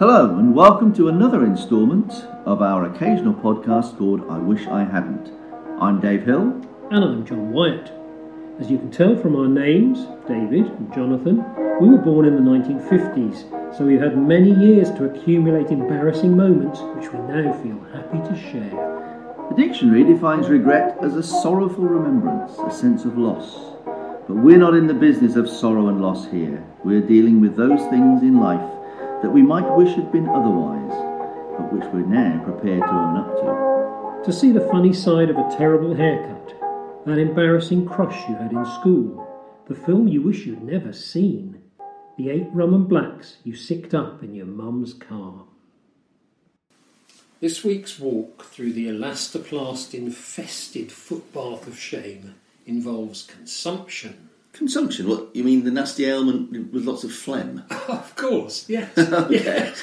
Hello, and welcome to another instalment of our occasional podcast called I Wish I Hadn't. I'm Dave Hill. And I'm John Wyatt. As you can tell from our names, David and Jonathan, we were born in the 1950s, so we've had many years to accumulate embarrassing moments which we now feel happy to share. The dictionary defines regret as a sorrowful remembrance, a sense of loss. But we're not in the business of sorrow and loss here. We're dealing with those things in life that we might wish had been otherwise, but which we're now prepared to own up to. To see the funny side of a terrible haircut, that embarrassing crush you had in school, the film you wish you'd never seen, the eight rum and blacks you sicked up in your mum's car. This week's walk through the elastoplast infested footbath of shame involves consumption. Consumption? What, you mean the nasty ailment with lots of phlegm? of course, yes. yes.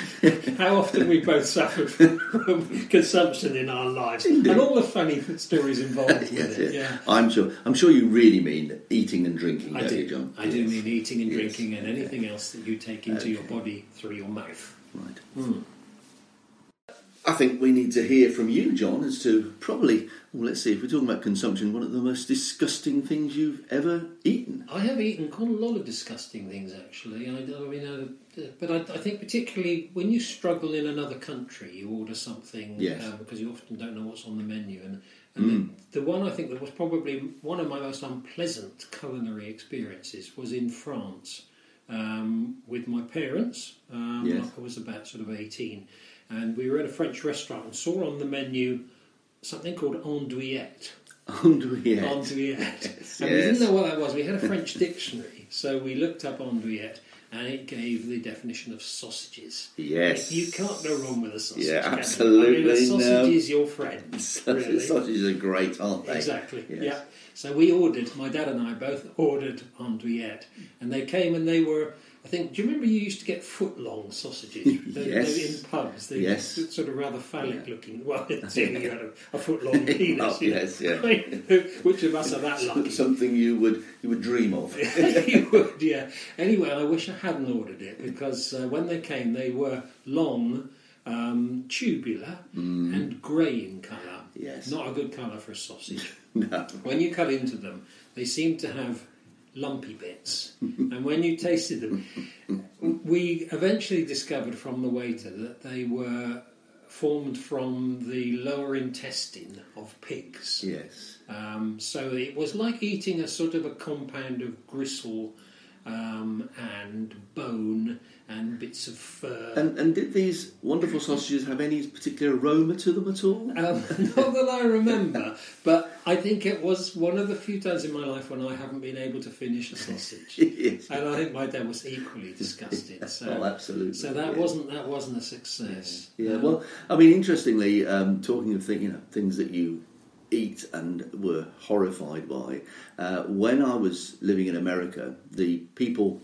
How often we both suffered from consumption in our lives, Indeed. and all the funny stories involved yes, with it. yes. Yeah. I'm sure. I'm sure you really mean eating and drinking, I don't do, you, John? I do mean eating and Yes. drinking and anything else that you take into your body through your mouth. Right. Hmm. I think we need to hear from you, John, as to probably, well, let's see, if we're talking about consumption, one of the most disgusting things you've ever eaten. I have eaten quite a lot of disgusting things, actually. I, I mean, uh, but I, I think particularly when you struggle in another country, you order something Yes. because you often don't know what's on the menu. And, and the, the one I think that was probably one of my most unpleasant culinary experiences was in France um, with my parents. Um, Yes. I was about sort of eighteen, and we were at a French restaurant and saw on the menu something called andouillette. Andouillette. Andouillette. Yes, and we didn't know what that was. We had a French dictionary, so we looked up andouillette, and it gave the definition of sausages. Yes. You can't go wrong with a sausage. Yeah, can you? absolutely, I mean, a sausage no. is your friend. really. Sausages are great, aren't they? Exactly. Yes. Yeah. So we ordered. My dad and I both ordered andouillette, and they came and they were. I think. Do you remember you used to get foot long sausages? They- Yes. in pubs. They Yes. Sort of rather phallic looking. Well, you had a, a foot long penis. Oh, yes, yeah. Which of us are that lucky? Something you would you would dream of. you would, yeah. Anyway, I wish I hadn't ordered it because uh, when they came, they were long, um, tubular, and grey in colour. Mm. Yes. Not a good colour for a sausage. no. when you cut into them, they seem to have lumpy bits. and when you tasted them, we eventually discovered from the waiter that they were formed from the lower intestine of pigs. Yes. Um, so it was like eating a sort of a compound of gristle um, and bone and bits of fur. And and did these wonderful sausages have any particular aroma to them at all? Um, not that I remember, but I think it was one of the few times in my life when I haven't been able to finish a sausage. yes. And I think my dad was equally disgusted. So, oh, absolutely. so that yeah. wasn't that wasn't a success. Yeah, Um, well, I mean, interestingly, um, talking of thing, you know, things that you eat and were horrified by, uh, when I was living in America, the people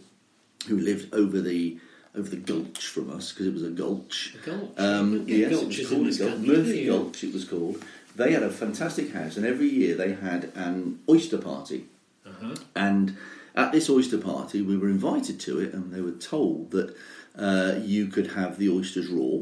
who lived over the over the gulch from us, because it was a gulch. A gulch. Um, yes, it was called a gulch. Murphy? Gulch, it was called. They had a fantastic house, and every year they had an oyster party. uh-huh. And at this oyster party, we were invited to it, and they were told that uh, you could have the oysters raw,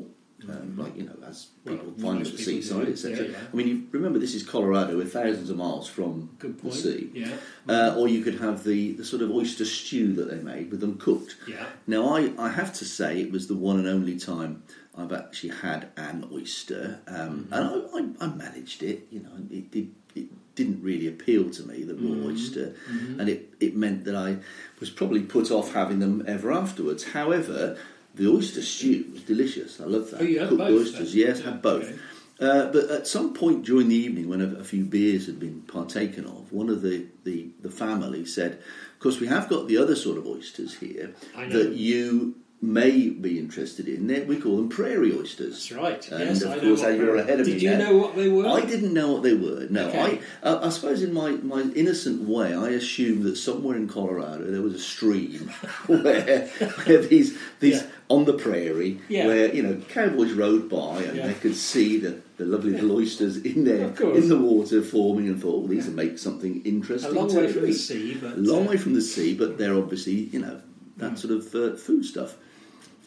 um, like you know, as Well, people find most at the seaside, etc. yeah, yeah. I mean, you remember this is Colorado, we're thousands of miles from the sea. Yeah. Uh, or you could have the, the sort of oyster stew that they made with them cooked. Yeah. Now, I, I have to say, it was the one and only time I've actually had an oyster, um, Mm-hmm. and I, I, I managed it. You know, it, did, it didn't really appeal to me the raw Mm-hmm. oyster, and it, it meant that I was probably put off having them ever afterwards. However, the oyster stew was delicious. I love that. Oh, you had Cooked both, oysters, then? yes, Yeah, had both. okay. Uh, but at some point during the evening, when a, a few beers had been partaken of, one of the, the, the family said, Of course, we have got the other sort of oysters here that you may be interested in. They're- We call them prairie oysters. That's right. And yes, of I course, you're ahead of Did me you now. know what they were? I didn't know what they were. No, Okay. I, uh, I suppose in my, my innocent way, I assumed that somewhere in Colorado there was a stream where, where these these Yeah. on the prairie, Yeah. where you know cowboys rode by and Yeah. they could see the, the lovely little oysters in there in the water forming, and thought, well, these will make something a interesting. long way from the sea, but long uh, way from the sea, but they're obviously you know that sort of uh, food stuff.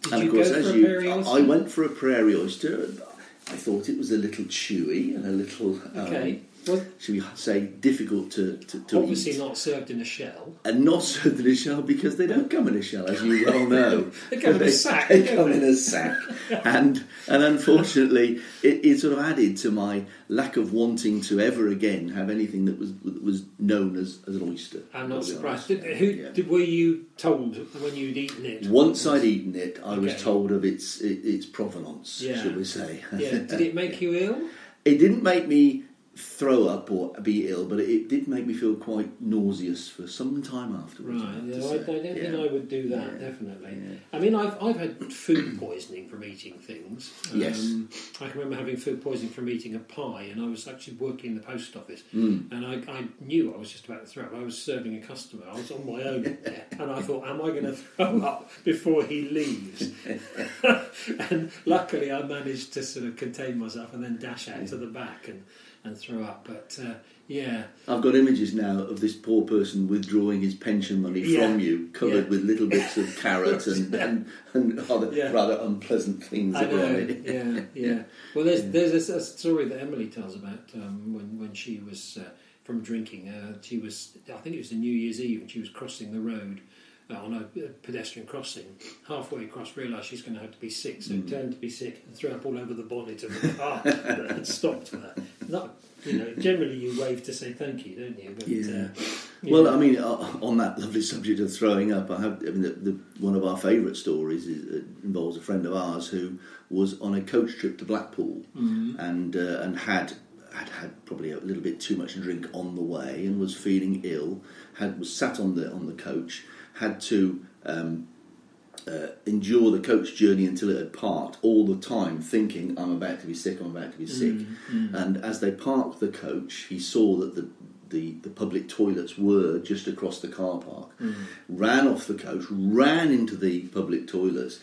Did and of course, as you. I went for a prairie oyster. I thought it was a little chewy and a little, um, Okay. Well, should we say, difficult to, to, to obviously eat. not served in a shell. And not served in a shell because they don't come in a shell, as you well know. They come in a sack, They come in a sack, and and unfortunately, it, it sort of added to my lack of wanting to ever again have anything that was that was known as, as an oyster. I'm not surprised. Did, who Yeah. did, were you told when you'd eaten it? Once I'd eaten it, I was told of its its provenance, Yeah. shall we say? Yeah. Did it make you ill? It didn't make me throw up or be ill, but it did make me feel quite nauseous for some time afterwards. I Right. have Yeah, I, I don't think I would do that. Yeah. Definitely. Yeah. I mean, I've I've had food poisoning from eating things. Um, Yes. I can remember having food poisoning from eating a pie, and I was actually working in the post office, Mm. and I, I knew I was just about to throw up. I was serving a customer. I was on my own and I thought, "Am I going to throw up before he leaves?" and luckily, I managed to sort of contain myself and then dash out to the back and, and throw up. But uh, yeah, I've got images now of this poor person withdrawing his pension money Yeah. from you, covered Yeah. with little bits of carrot and, and, and other Yeah. rather unpleasant things I know. yeah, yeah. Well, there's there's a, a story that Emily tells about um, when when she was uh, from drinking. Uh, she was, I think it was the New Year's Eve, and she was crossing the road. On a pedestrian crossing, halfway across, realised she's going to have to be sick, so Mm. turned to be sick and threw up all over the bonnet of the car that had stopped her. You know, generally you wave to say thank you, don't you? But, Yeah. uh, you Well, know. I mean, on that lovely subject of throwing up, I have I mean, the, the, one of our favourite stories is, uh, involves a friend of ours who was on a coach trip to Blackpool Mhm. and uh, and had had had probably a little bit too much drink on the way and was feeling ill. Had was sat on the on the coach, had to. Um, uh, endure the coach journey until it had parked all the time, thinking, I'm about to be sick, I'm about to be sick. Mm-hmm. And as they parked the coach, he saw that the, the, the public toilets were just across the car park. Ran off the coach, ran into the public toilets,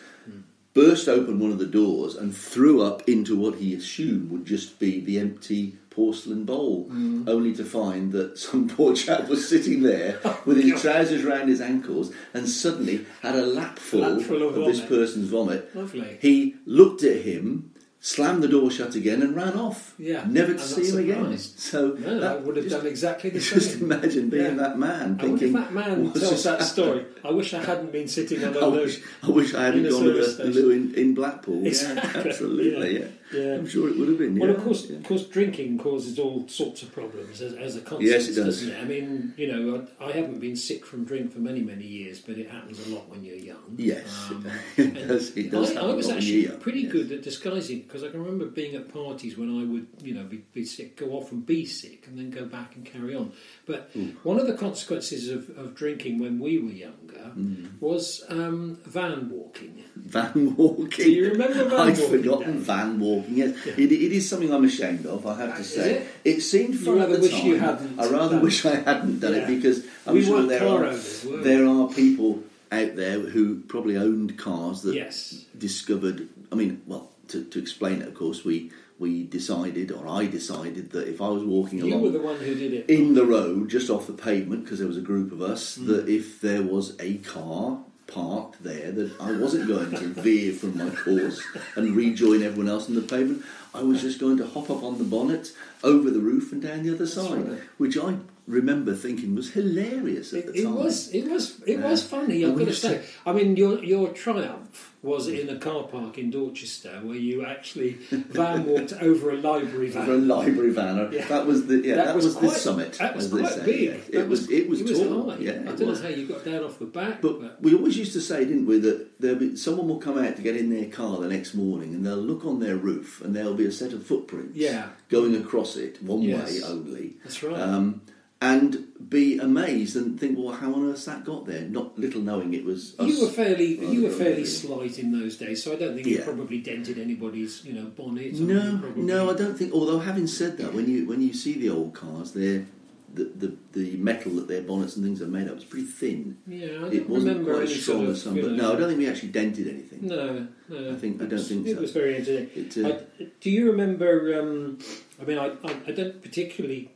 burst open one of the doors, and threw up into what he assumed would just be the empty porcelain bowl, mm. only to find that some poor chap was sitting there oh, with his trousers round his ankles and suddenly had a lapful, Lapful of of this person's vomit. Lovely. He looked at him, slammed the door shut again, and ran off. Yeah, never to see him again. So No, I that- would have just, done exactly the same. Just imagine being Yeah. that man, I thinking. that man tells that happened?" story. I wish I hadn't been sitting on a I loo. wish, I wish I hadn't a gone to station. loo in, in Blackpool. Exactly, Yeah, absolutely. Yeah. Yeah. I'm sure it would have been. Well, of course, Yeah. of course, drinking causes all sorts of problems as, as a consequence. Yes, it does. Doesn't it? I mean, you know, I, I haven't been sick from drink for many, many years, but it happens a lot when you're young. Yes, Um, it does. It does I, happen I was actually pretty yes. good at disguising because I can remember being at parties when I would, you know, be, be sick, go off and be sick, and then go back and carry on. But one of the consequences of, of drinking when we were younger Mm. was um, van walking. Van walking. Do you remember van I'd walking, forgotten Dave? van walking. Yes, Yeah. it, it is something I'm ashamed of. I have to Is say. it? seemed fun rather at the wish time. you hadn't I rather wish I hadn't done Yeah. it because I'm we sure there are owners, there are people out there who probably owned cars that Yes. discovered. I mean, well, to, to explain it, of course, we we decided, or I decided, that if I was walking You along were the one who did it. in the road, just off the pavement, because there was a group of us, Mm. that if there was a car parked there, that I wasn't going to veer from my course and rejoin everyone else on the pavement. I was just going to hop up on the bonnet, over the roof, and down the other side, right. which I remember thinking was hilarious at It, the it time. was, it was, it Yeah. was funny. I've got to say. I mean, your your triumph was in a car park in Dorchester where you actually van walked over a library van. For a library van, Yeah. that was the yeah, that, was, the quite- summit. That was quite say. big. Yeah. It was it was it was tall. high. Yeah, I it don't was. know how you got down off the back, But but, we always used to say, didn't we, that there'll be, someone will come out to get in their car the next morning and they'll look on their roof and there'll be a set of footprints Yeah. going across it one Yes. way only. that's right. Um, and be amazed and think, well, how on earth that got there? Not little knowing it was us. you were fairly, you were fairly slight in those days, so I don't think you Yeah. probably dented anybody's, you know, bonnet. No, probably- no, I don't think. Although having said that, when you when you see the old cars, they're the, the, the metal that their bonnets and things are made of is pretty thin. Yeah, I It wasn't remember quite as strong sort of, as some, you but know- no, I don't think we actually dented anything. No, no. I think- I don't think it so. was very entertaining. It, uh, I, do you remember? Um, I mean, I, I, I don't particularly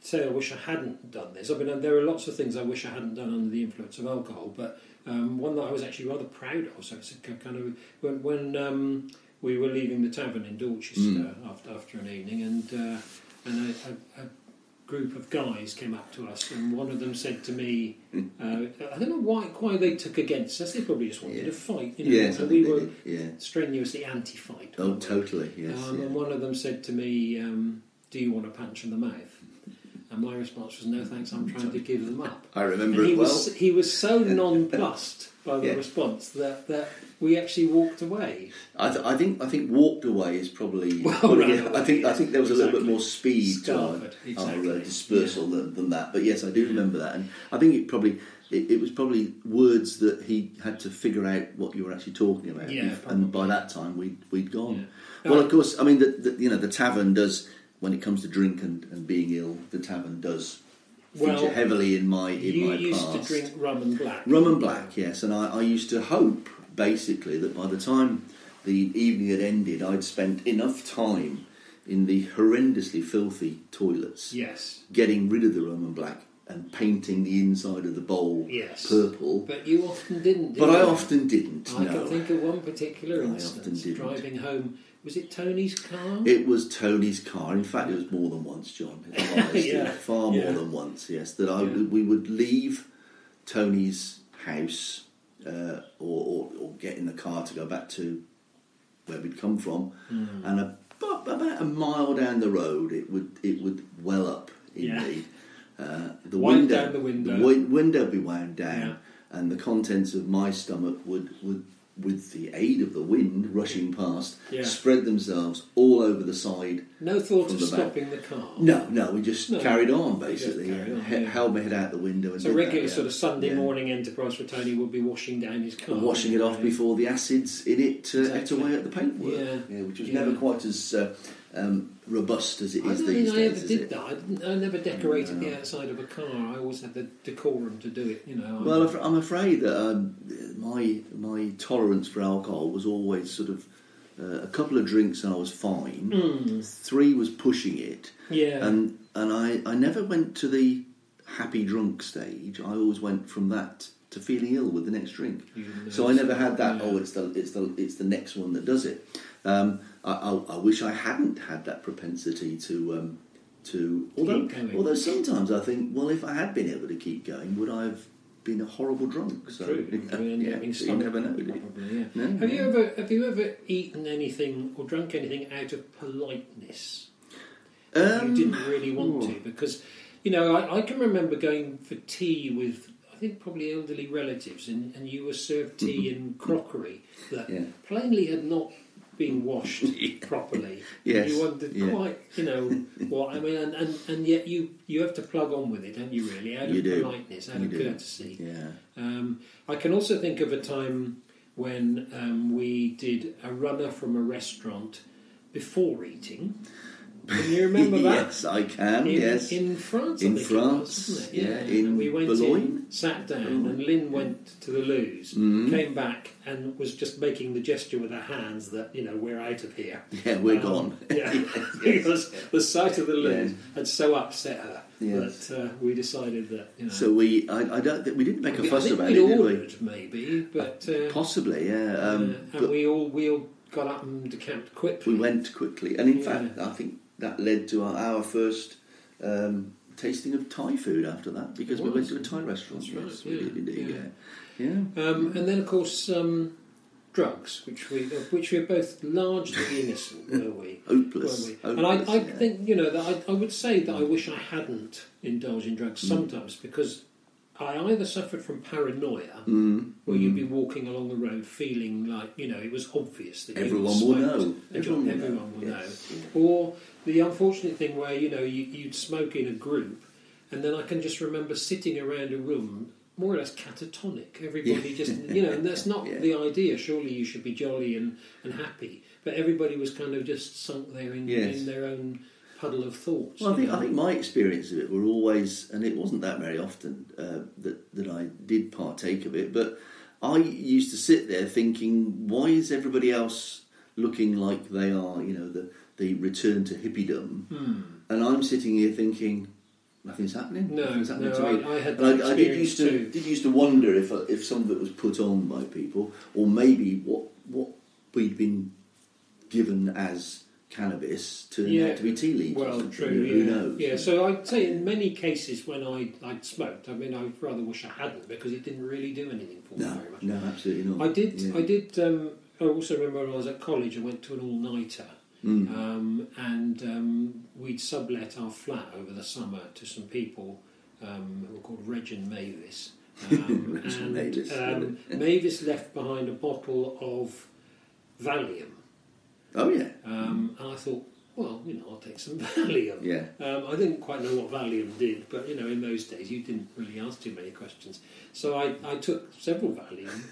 say I wish I hadn't done this. I mean, there are lots of things I wish I hadn't done under the influence of alcohol. But Um, one that I was actually rather proud of. So it's kind of when, when um, we were leaving the tavern in Dorchester Mm. after after an evening, and uh, and a, a, a group of guys came up to us, and one of them said to me, uh, "I don't know why why they took against us. They probably just wanted Yeah. to fight, you know." I and we were yeah. strenuously anti-fight. Oh, totally. Yes. Um, yeah. And one of them said to me, um, "Do you want a punch in the mouth?" And my response was, "No, thanks. I'm trying to give them up." I And remember he well. was he was so nonplussed by the Yeah. response that, that we actually walked away. I, th- I think I think walked away is probably. Well, right yeah, I think I think there was a little bit more speed to our, Starboard, our uh, dispersal than, than that. But yes, I do remember that, and I think it probably it, it was probably words that he had to figure out what you were actually talking about. Yeah, and by that time we'd we'd gone. Well, of course, I mean the, the you know the tavern does when it comes to drink and, and being ill, the tavern does feature Well, heavily in my in you my used past. to drink rum and black. Rum and black, yes, and I, I used to hope basically that by the time the evening had ended, I'd spent enough time in the horrendously filthy toilets, Yes, getting rid of the rum and black and painting the inside of the bowl Yes. purple. but you often didn't. Did But I often didn't. I no, can think of one particular I instance. Driving home, was it Tony's car? it was Tony's car. In fact, it was more than once, John. Honest, Yeah, far more yeah. than once. Yes, that I Yeah. we would leave Tony's house uh, or, or, or get in the car to go back to where we'd come from, Hmm. and about, about a mile down the road, it would it would well up in Yeah. Uh, the Wind window, down the window. wi- window would be wound down, and the contents of my stomach would, would, with the aid of the wind rushing past, Yeah. spread themselves all over the side no thought of the back. stopping the car. no, no, we just No. carried on basically. carried on, He- yeah. Held my head out the window and So regular that, yeah. sort of Sunday morning enterprise for Tony would be washing down his car, Washing it off before the acids in it uh, ate away at the paintwork, Yeah. which was never quite as uh, um, robust as it I is don't these think I days. ever did it? that. I, didn't, I never decorated No. the outside of a car. I always had the decorum to do it. You know. Well, I'm- I'm afraid that um, my my tolerance for alcohol was always sort of uh, a couple of drinks and I was fine. Mm, Three was pushing it, yeah. and and I, I never went to the happy drunk stage. I always went from that to feeling ill with the next drink. So I never had that. Yeah. Oh, it's the it's the it's the next one that does it. Um, I, I, I wish I hadn't had that propensity to um, to although going. although sometimes I think well if I had been able to keep going would I have been a horrible drunk? So True. yeah, I mean, yeah, having so you never know. bug, do you? Probably, yeah. No, have you ever have you ever eaten anything or drunk anything out of politeness? Um, you didn't really want oh. to because you know I, I can remember going for tea with I think probably elderly relatives and, and you were served tea in crockery that Yeah. plainly had not been washed properly. Yes, You wondered yeah. quite you know what I mean and, and, and yet you, you have to plug on with it don't you really out You of do. politeness out You of do. courtesy. Yeah. Um, I can also think of a time when um, we did a runner from a restaurant before eating. Can you remember that? yes, I can. In, yes. in France, In France, was, yeah, and in we went Boulogne. in, sat down, and Lynn went to the loos, Mhm. came back, and was just making the gesture with her hands that you know we're out of here. yeah, we're Um, gone. Yeah, because the sight of the loos had so upset her Yes. that uh, we decided that you know. So we, I, I don't think we didn't make a fuss about it, did we? maybe, but uh, Possibly, yeah. Um, uh, and but we all we all got up and decamped quickly. we went quickly, and in Yeah. fact, I think that led to our, our first um, tasting of Thai food after that because we went to a Thai restaurant. That's right, we yeah, did indeed. yeah. Yeah. Um, and then, of course, um, drugs, which we of which we are both largely innocent, were we? hopeless. We? And I, I yeah. think you know that I, I would say that I wish I hadn't indulged in Mm. drugs sometimes because I either suffered from paranoia, Mm, where you'd mm. be walking along the road feeling like you know it was obvious that Everyone you will smoked. know. Everyone, Everyone will everyone know. will know. Or the unfortunate thing where you know you, you'd smoke in a group, and then I can just remember sitting around a room more or less catatonic. Everybody just you know, and that's not Yeah. the idea. Surely you should be jolly and, and happy, but everybody was kind of just sunk there in, Yes. in their own puddle of thoughts. Well, I think know. I think my experience of it were always, and it wasn't that very often uh, that that I did partake of it, but I used to sit there thinking, why is everybody else looking like they are, you know, the the return to hippiedom, Hmm. and I'm sitting here thinking, nothing's happening. No, nothing's happening no, to me. I, I had that I, I did used to too. did used to wonder if uh, if some of it was put on by people, or maybe what what we'd been given as cannabis turned Yeah. out to be tea leaves. Well, true. Who yeah. knows? Yeah. So I'd say in many cases when I I'd smoked, I mean, I'd rather wish I hadn't because it didn't really do anything for me no, very much. no, absolutely not. I did. Yeah. I did. Um, I also remember when I was at college, I went to an all-nighter, Mm. um, and um, we'd sublet our flat over the summer to some people um, who were called Reg and Mavis. Um, and and Mavis, um. Mavis left behind a bottle of Valium, Oh yeah, um, and I thought, well, you know, I'll take some Valium. yeah. Um, I didn't quite know what Valium did, but you know, in those days, you didn't really ask too many questions. So I, I took several Valium,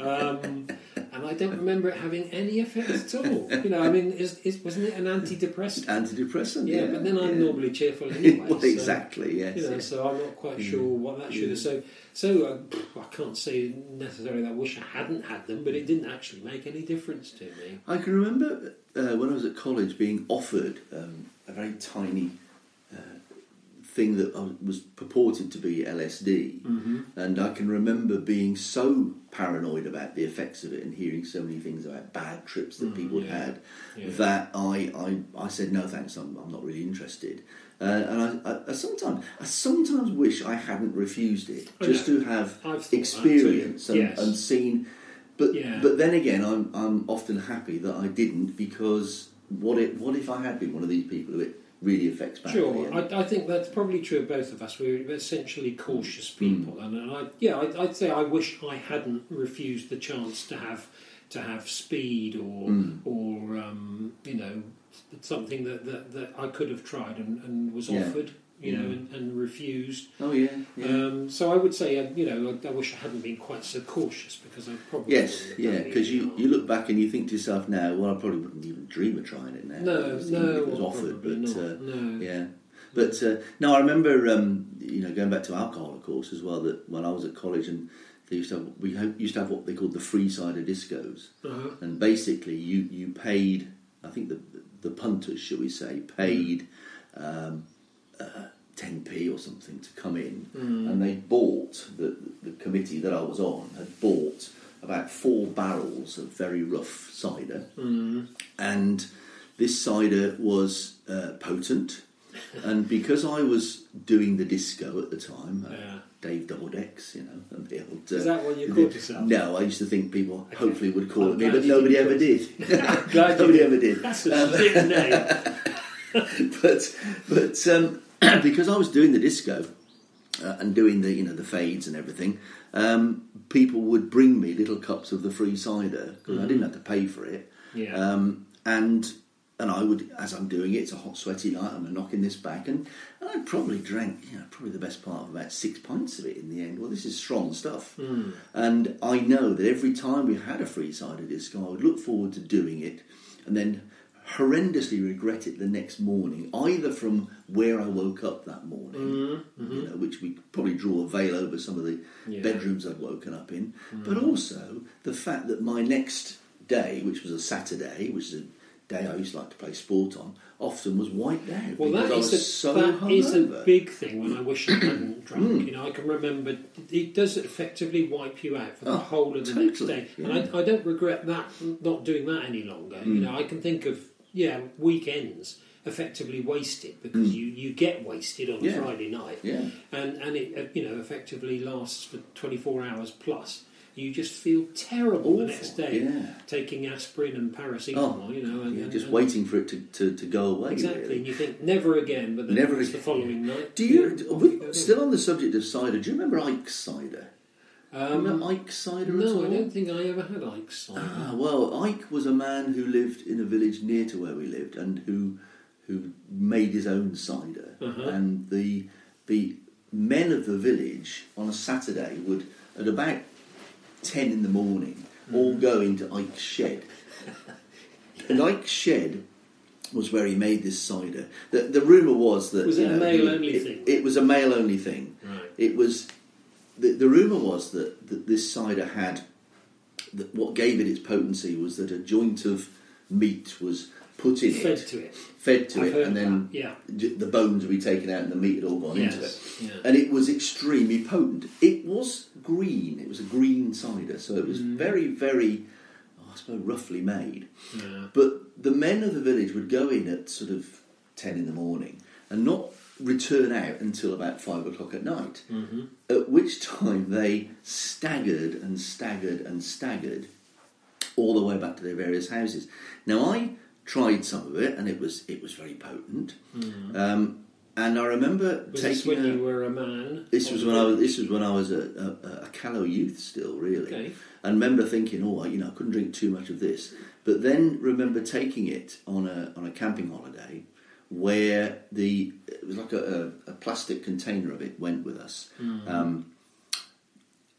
um, and I don't remember it having any effect at all. You know, I mean, is, is, wasn't it an antidepressant? Antidepressant. Yeah, Yeah, but then I'm yeah. normally cheerful anyway. well, so, exactly. Yes. You know, yes. so I'm not quite sure what that should have. So, so uh, pff, I can't say necessarily that I wish I hadn't had them, but it didn't actually make any difference to me. I can remember uh, when I was at college being offered um, a very tiny uh, thing that was purported to be LSD, Mm-hmm. and I can remember being so paranoid about the effects of it and hearing so many things about bad trips that Mm, people yeah. had Yeah. that I, I, I said no thanks, I'm, I'm not really interested. Uh, and I, I, I sometimes I sometimes wish I hadn't refused it I just to have I've thought that too. experience and, Yes. and seen. But Yeah. but then again, I'm I'm often happy that I didn't because what if what if I had been one of these people who it really affects badly? Sure, I, I think that's probably true of both of us. We're essentially cautious Mm. people, and, and I, yeah, I'd, I'd say I wish I hadn't refused the chance to have to have speed or Mm. or um, you know something that, that, that I could have tried and, and was Yeah. offered, you know, and, and refused. oh yeah, yeah. Um, so I would say, uh, you know, I, I wish I hadn't been quite so cautious because I probably yes, yeah, because you, you look back and you think to yourself now, well, I probably wouldn't even dream of trying it now. no, no, it was well, offered, but uh, no, yeah. But uh, no, I remember, um, you know, going back to alcohol, of course, as well. That when I was at college, and they used to have, we ha- used to have what they called the free cider discos, uh-huh. and basically you you paid. I think the the punters, shall we say, paid um, uh, 10p or something to come in, and they bought the the committee that I was on had bought about four barrels of very rough cider, Mm. and this cider was uh, potent. and because I was doing the disco at the time, Yeah. Dave Double Decks, you know, and the old. Uh, Is that what you the- called yourself? No, I used to think people Okay. hopefully would call I'm it me, but nobody ever did. Nobody ever did. That's a shit name. but but um, because I was doing the disco uh, and doing the you know the fades and everything, um, people would bring me little cups of the free cider because I didn't have to pay for it. Yeah. Um, and and I would, as I'm doing it, it's a hot, sweaty night. I'm knocking this back, and, and I probably drank, you know, probably the best part of about six pints of it in the end. Well, this is strong stuff, hmm. and I know that every time we had a free cider disco, I would look forward to doing it, and then horrendously regret it the next morning, either from where I woke up that morning, hmm, you hmm. know, which we probably draw a veil over some of the Yeah. bedrooms I'd woken up in, but also the fact that my next day, which was a Saturday, which is a day I used to like to play sport on, often was wiped out Well, that is a, so that is a big thing when I wish I hadn't drunk. Mm. You know, I can remember it does effectively wipe you out for the Oh, whole of the next day, yeah. and I, I don't regret that not doing that any longer. You Mm. know, I can think of yeah weekends effectively wasted because you, you get wasted on Mm. Yeah. a Friday night, Yeah. and and it uh, you know effectively lasts for twenty four hours plus. You just feel terrible the next day, yeah. taking aspirin and paracetamol. Oh, you know, and, yeah, and- just and- waiting for it to, to, to go away. Exactly, really. and you think never again, but then Never it's the again. following night. Do you, yeah, off we- you still on the subject of cider? Do you remember Ike's cider? Um, remember Ike's cider no. I don't think I ever had Ike's cider. Ah, well, Ike was a man who lived in a village near to where we lived, and who who made his own cider. Uh-huh. And the the men of the village on a Saturday would, at about ten in the morning, Mm-hmm. all going to Ike's shed. and Ike's shed was where he made this cider. The, the rumor was that Was it a male-only it- thing? It was a male only thing. Right. It was the, the rumor was that, that this cider had that what gave it its potency was that a joint of meat was put in Fed it, to it. fed to I've it, and then yeah. the bones would be taken out and the meat had all gone into it. Yeah. And it was extremely potent. It was green. It was a green cider, so it was Mm. very, very, oh, I suppose, roughly made. Yeah. But the men of the village would go in at sort of ten in the morning and not return out until about five o'clock at night. Mhm. At which time they staggered and staggered and staggered all the way back to their various houses. Now I tried some of it, and it was it was very potent. Um, and I remember Was taking. this when a- you were a man? this was when I was. This was when I was a, a, a callow youth still, really. Okay. And remember thinking, oh, you know, I couldn't drink too much of this. But then remember taking it on a on a camping holiday, where the it was like a, a, a plastic container of it went with us. Mm. Um,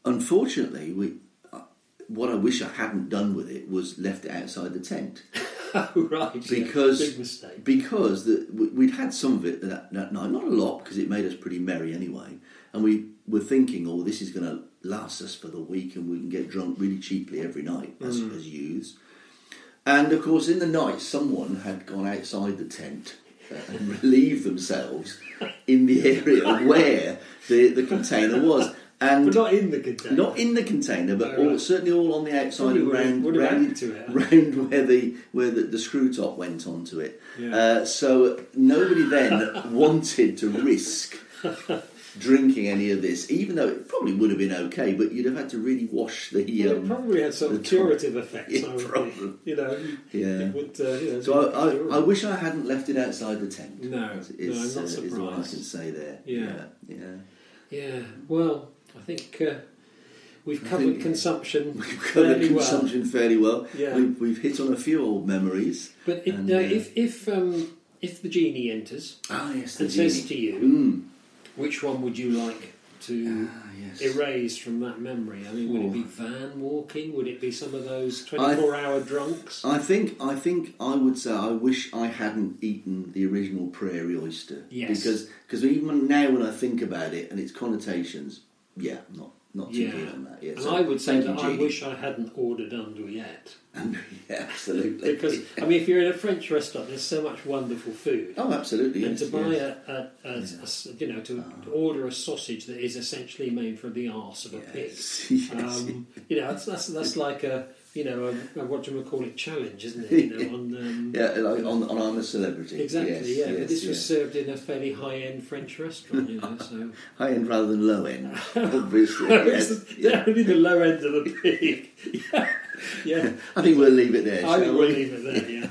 unfortunately, we. uh, What I wish I hadn't done with it was left it outside the tent Oh, right. yeah. because Big mistake. because the, we- we'd had some of it that, that night, not a lot because it made us pretty merry anyway, and we were thinking, oh, this is going to last us for the week, and we can get drunk really cheaply every night as, Mm. as youths. And of course, in the night, someone had gone outside the tent uh, and relieved themselves in the area where the, the container was. And But not in the container. not in the container, but Oh, all, certainly all on the outside Probably and round, round, to it, round where the where the, the screw top went onto it. Yeah. Uh, so nobody then wanted to risk drinking any of this, even though it probably would have been okay. But you'd have had to really wash the. Well, it Um, probably had some top. curative effects. Yeah, probably. You know, Yeah. it would, uh, you know, so I, I. I wish I hadn't left it outside the tent. No, is, no, I'm not uh, is what I can say there. Yeah. yeah. yeah. Yeah, well, I think uh, we've covered consumption We've covered fairly well. fairly well. Yeah. We've, we've hit on a few old memories. But if, And, uh, if if um, if the genie enters Ah, yes, the and says to you, Mm. which one would you like to Ah, yes. erase from that memory? I mean, would it be van walking? Would it be some of those twenty-four hour drunks? I think I think I would say I wish I hadn't eaten the original prairie oyster. Yes. Because because even now when I think about it and its connotations, yeah, not not too Yeah. keen on that. Yeah, and so I would say that I wish I hadn't ordered Andouillette. yeah, absolutely. Because, I mean, if you're in a French restaurant, there's so much wonderful food. oh, absolutely. and Yes, to buy yes. a, a, a, a you know, to, to order a sausage that is essentially made from the arse of a pig. yes. Um, you know, that's, that's that's like a you know a, a what do we call it challenge, isn't it? You know, on um, yeah, like on, on I'm a celebrity. exactly. Yes, yeah, yes, but this was served in a fairly high-end French restaurant. You know, so high end rather than low end, obviously. yes, yeah. only the low end of the pig. yeah, yeah. I think we'll leave it there. I think we? we'll leave it there. Yeah.